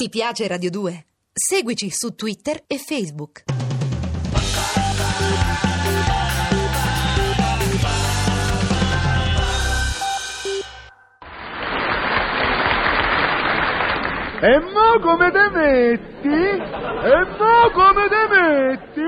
Ti piace Radio 2? Seguici su Twitter e Facebook. E mo come te metti? E mo come te metti?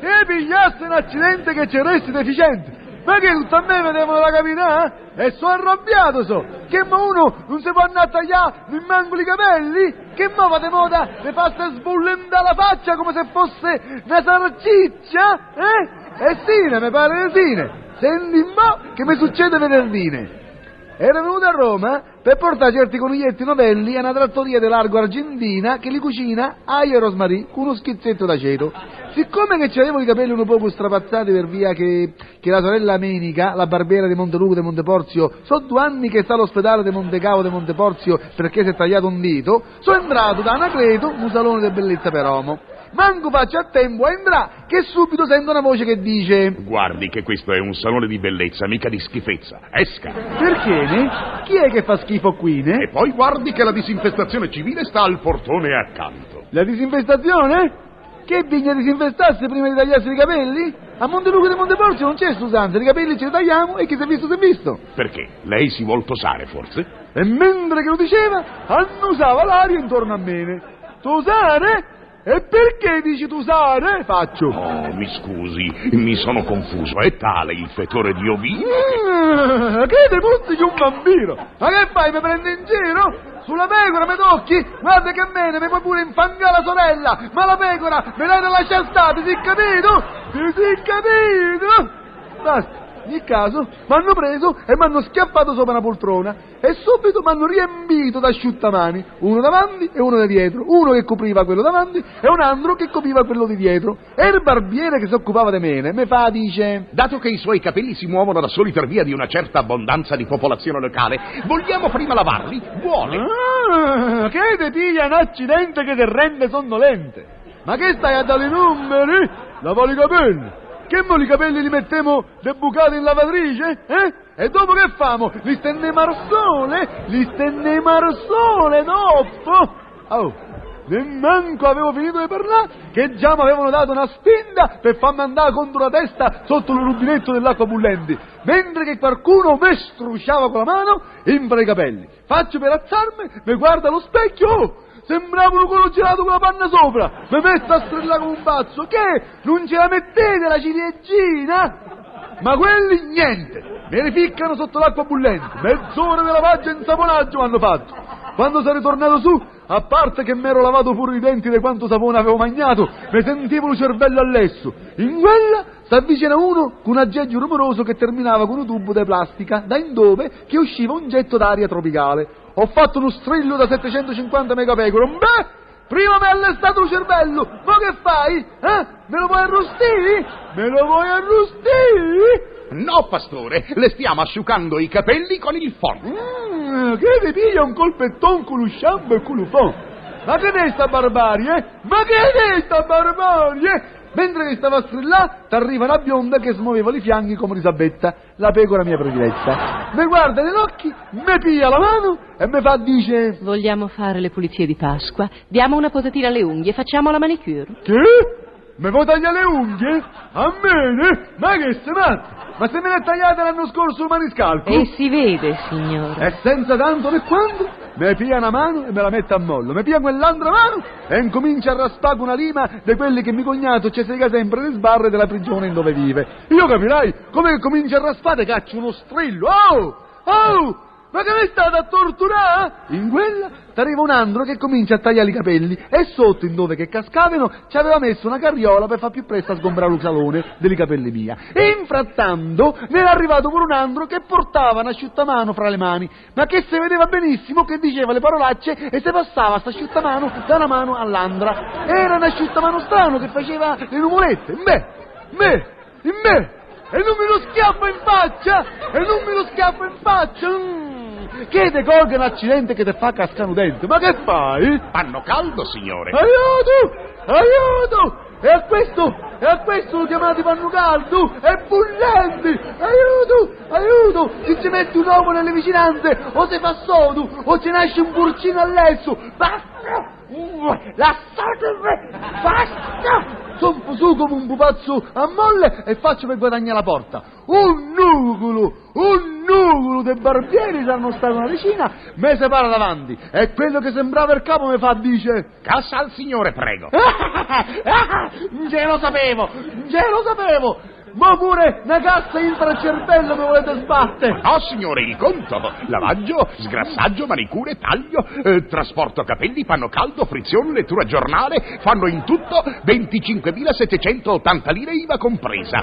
Che pigliasse un accidente che ci resti deficiente. Ma che tutto a me mi devono la capitare? E sono arrabbiato so. Che mo uno non si può andare a tagliare mi manco i capelli? Che mo fate moda le fatte sbullendo la faccia come se fosse una sarciccia? Eh? E sine, mi pare di sine. Senti po' che mi succede venerdì. Era venuto a Roma per portare certi coniglietti novelli a una trattoria di largo argentina che li cucina aglio e rosmarì con uno schizzetto d'aceto. Siccome che avevano i capelli un poco strapazzati per via che, che la sorella Menica, la barbiera di Montelupo di Monteporzio, sono due anni che sta all'ospedale di Montecavo di Monteporzio perché si è tagliato un dito, sono entrato da Anacleto, un salone di bellezza per uomo. Manco faccio a tempo a entrare che subito sento una voce che dice Guardi che questo è un salone di bellezza, mica di schifezza. Esca! Perché ne? Chi è che fa schifo qui ne? E poi guardi che la disinfestazione civile sta al portone accanto. La disinfestazione? Che bisogna disinfestarsi prima di tagliarsi i capelli? A Monteluco di Monteporzio non c'è Susanza, i capelli ce li tagliamo e chi si è visto si è visto. Perché? Lei si vuol tosare, forse? E mentre che lo diceva, annusava l'aria intorno a me. Tosare? E perché dici tosare? Faccio. Oh, mi scusi, mi sono confuso. È tale il fetore di ovino? Mm, che te puzzichi un bambino? Ma che fai, mi prendi in giro? Sulla pecora mi tocchi? Guarda che me mi puoi pure infangare la sorella, ma la pecora me l'hai lasciata ti si capito? Ti si capito? Basta. In caso mi hanno preso e mi hanno schiaffato sopra una poltrona e subito mi hanno riempito d'asciuttamani, uno davanti e uno da dietro, uno che copriva quello davanti e un altro che copriva quello di dietro. E il barbiere che si occupava di me mi fa, dice... Dato che i suoi capelli si muovono da soli per via di una certa abbondanza di popolazione locale, vogliamo prima lavarli? Vuole? Ah, che te piglia un accidente che ti rende sonnolente? Ma che stai a dare i numeri? Lavare i capelli? Che mo i capelli li mettiamo debucati in lavatrice? Eh? E dopo che famo? Li stendiamo al sole? Li stendiamo al sole dopo? Oh, nemmanco avevo finito di parlare che già mi avevano dato una spinta per farmi andare contro la testa sotto il rubinetto dell'acqua bollente, mentre che qualcuno mi strusciava con la mano infra i capelli. Faccio per alzarmi, mi guarda allo specchio, oh, Sembrava un culo girato con la panna sopra. Mi metto a strillare come un pazzo. Che? Non ce la mettete la ciliegina? Ma quelli niente. Mi rificcano sotto l'acqua bollente. Mezz'ora di lavaggio e insaponaggio hanno fatto. Quando sono ritornato su, a parte che mi ero lavato pure i denti di quanto sapone avevo mangiato, mi sentivo il cervello allesso. In quella s'avvicina uno con un aggeggio rumoroso che terminava con un tubo di plastica, da in dove che usciva un getto d'aria tropicale. Ho fatto uno strillo da 750 megapecore. Beh, prima mi è allestato il cervello, ma che fai? Eh? Me lo vuoi arrostire? Me lo vuoi arrostire? No, pastore, le stiamo asciugando i capelli con il forno. Mm, che ti piglia un colpetton con lo shampoo e con lo fon? Ma che è sta barbarie? Ma che è sta barbarie? Mentre che stava a strillare, t'arriva una bionda che smuoveva i fianchi come Elisabetta, la pecora mia prediletta. Mi guarda negli occhi, mi piglia la mano e mi fa dice... Vogliamo fare le pulizie di Pasqua? Diamo una posatina alle unghie, facciamo la manicure. Che? Mi vuoi tagliare le unghie? A me? Ma che sei matto? Ma se me le tagliate l'anno scorso il maniscalco? E si vede, signore. E senza tanto per quando? Mi piglia una mano e me la mette a mollo, mi piglia quell'altra mano e incomincia a raspare una lima di quelli che mio cognato ci sega sempre le sbarre della prigione in dove vive. Io capirai, come comincia a raspare caccio uno strillo. Oh! Oh! Ma che mi state a torturare? In quella t'arriva un andro che comincia a tagliare i capelli e sotto, in dove che cascavano, ci aveva messo una carriola per far più presto a sgombrare il salone dei capelli mia. E infrattanto ne era arrivato pure un andro che portava un asciuttamano fra le mani, ma che si vedeva benissimo che diceva le parolacce e si passava sta asciuttamano da una mano all'altra. Era un asciuttamano strano che faceva le nuvolette. Me, me, in me. E non me lo schiaffo in faccia! E non me lo schiaffo in faccia! Mm. Che te colga un accidente che ti fa cascare un dente? Ma che fai? Fanno caldo, signore. Aiuto! Aiuto! E a questo, e a questo lo chiamate panno caldo? È bullente! Aiuto! Aiuto! Se ci metti un uomo nelle vicinanze, o si fa sodo, o ci nasce un porcino all'esso! Basta! Lasciatemi! Basta! Su come un pupazzo a molle e faccio per guadagnare la porta. Un nucleo, un nucleo dei barbieri saranno stati una decina, me separa davanti e quello che sembrava il capo mi fa dice Cassa al signore, prego. Ce lo sapevo, ce lo sapevo! Ma pure una cassa infra il cervello mi volete sbattere! No, signore, il conto. Lavaggio, sgrassaggio, manicure, taglio, eh, trasporto capelli, fanno caldo, frizione, lettura giornale, fanno in tutto 25.780 lire IVA compresa.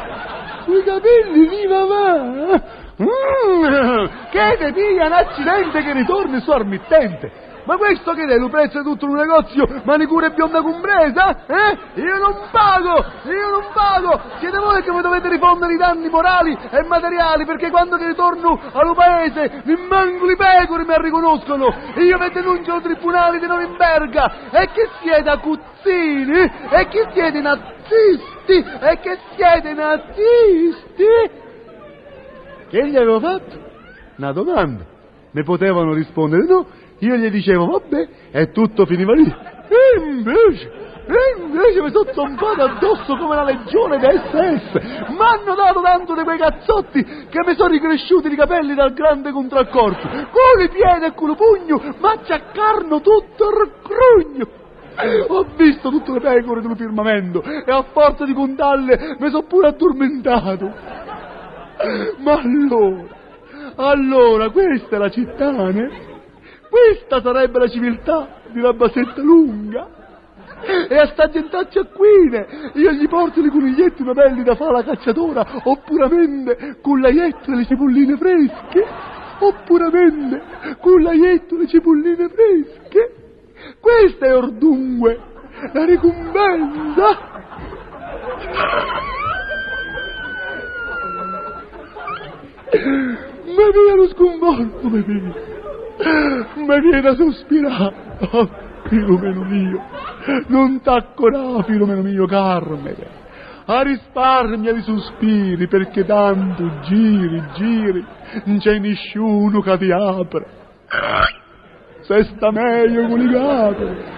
I capelli viva va! Mm, che te piglia un accidente che ritorni su al mittente! Ma questo che è? Lo prezzo tutto un negozio, manicure e bionda compresa? Eh? Io non pago! Io non pago! Siete voi che mi dovete rifondere i danni morali e materiali, perché quando ritorno al paese mi manco i pecore mi riconoscono! Io mi denuncio al tribunale di Norimberga! E che siete acuzzini? E che siete nazisti? E che siete nazisti? Che gli avevo fatto? Una domanda. Mi potevano rispondere no, io gli dicevo vabbè e tutto finiva lì. E invece, e invece mi sono zompato addosso come una legione di SS. Mi hanno dato tanto di quei cazzotti che mi sono ricresciuti i capelli dal grande contraccorso. Con i piedi e con il pugno, ma acciaccarno tutto il crugno. Ho visto tutte le pecore del firmamento e a forza di contarle mi sono pure addormentato. Ma allora, allora questa è la città, né? Questa sarebbe la civiltà di una basetta lunga. E a sta gentaccia qui, io gli porto le coniglietti una belli da fare la cacciatora, oppuramente con l'aietto e le cipolline fresche, oppuramente con l'aietto e le cipolline fresche. Questa è or dunque la ricompensa. Ma via lo sconvolto, mi viene. Mi viene a sospirare. Oh, Filomeno mio, non t'accorà, Filomeno mio, Carmine. A risparmia i sospiri, perché tanto giri, giri, non c'è nessuno che ti apre. Se sta meglio con i gatti.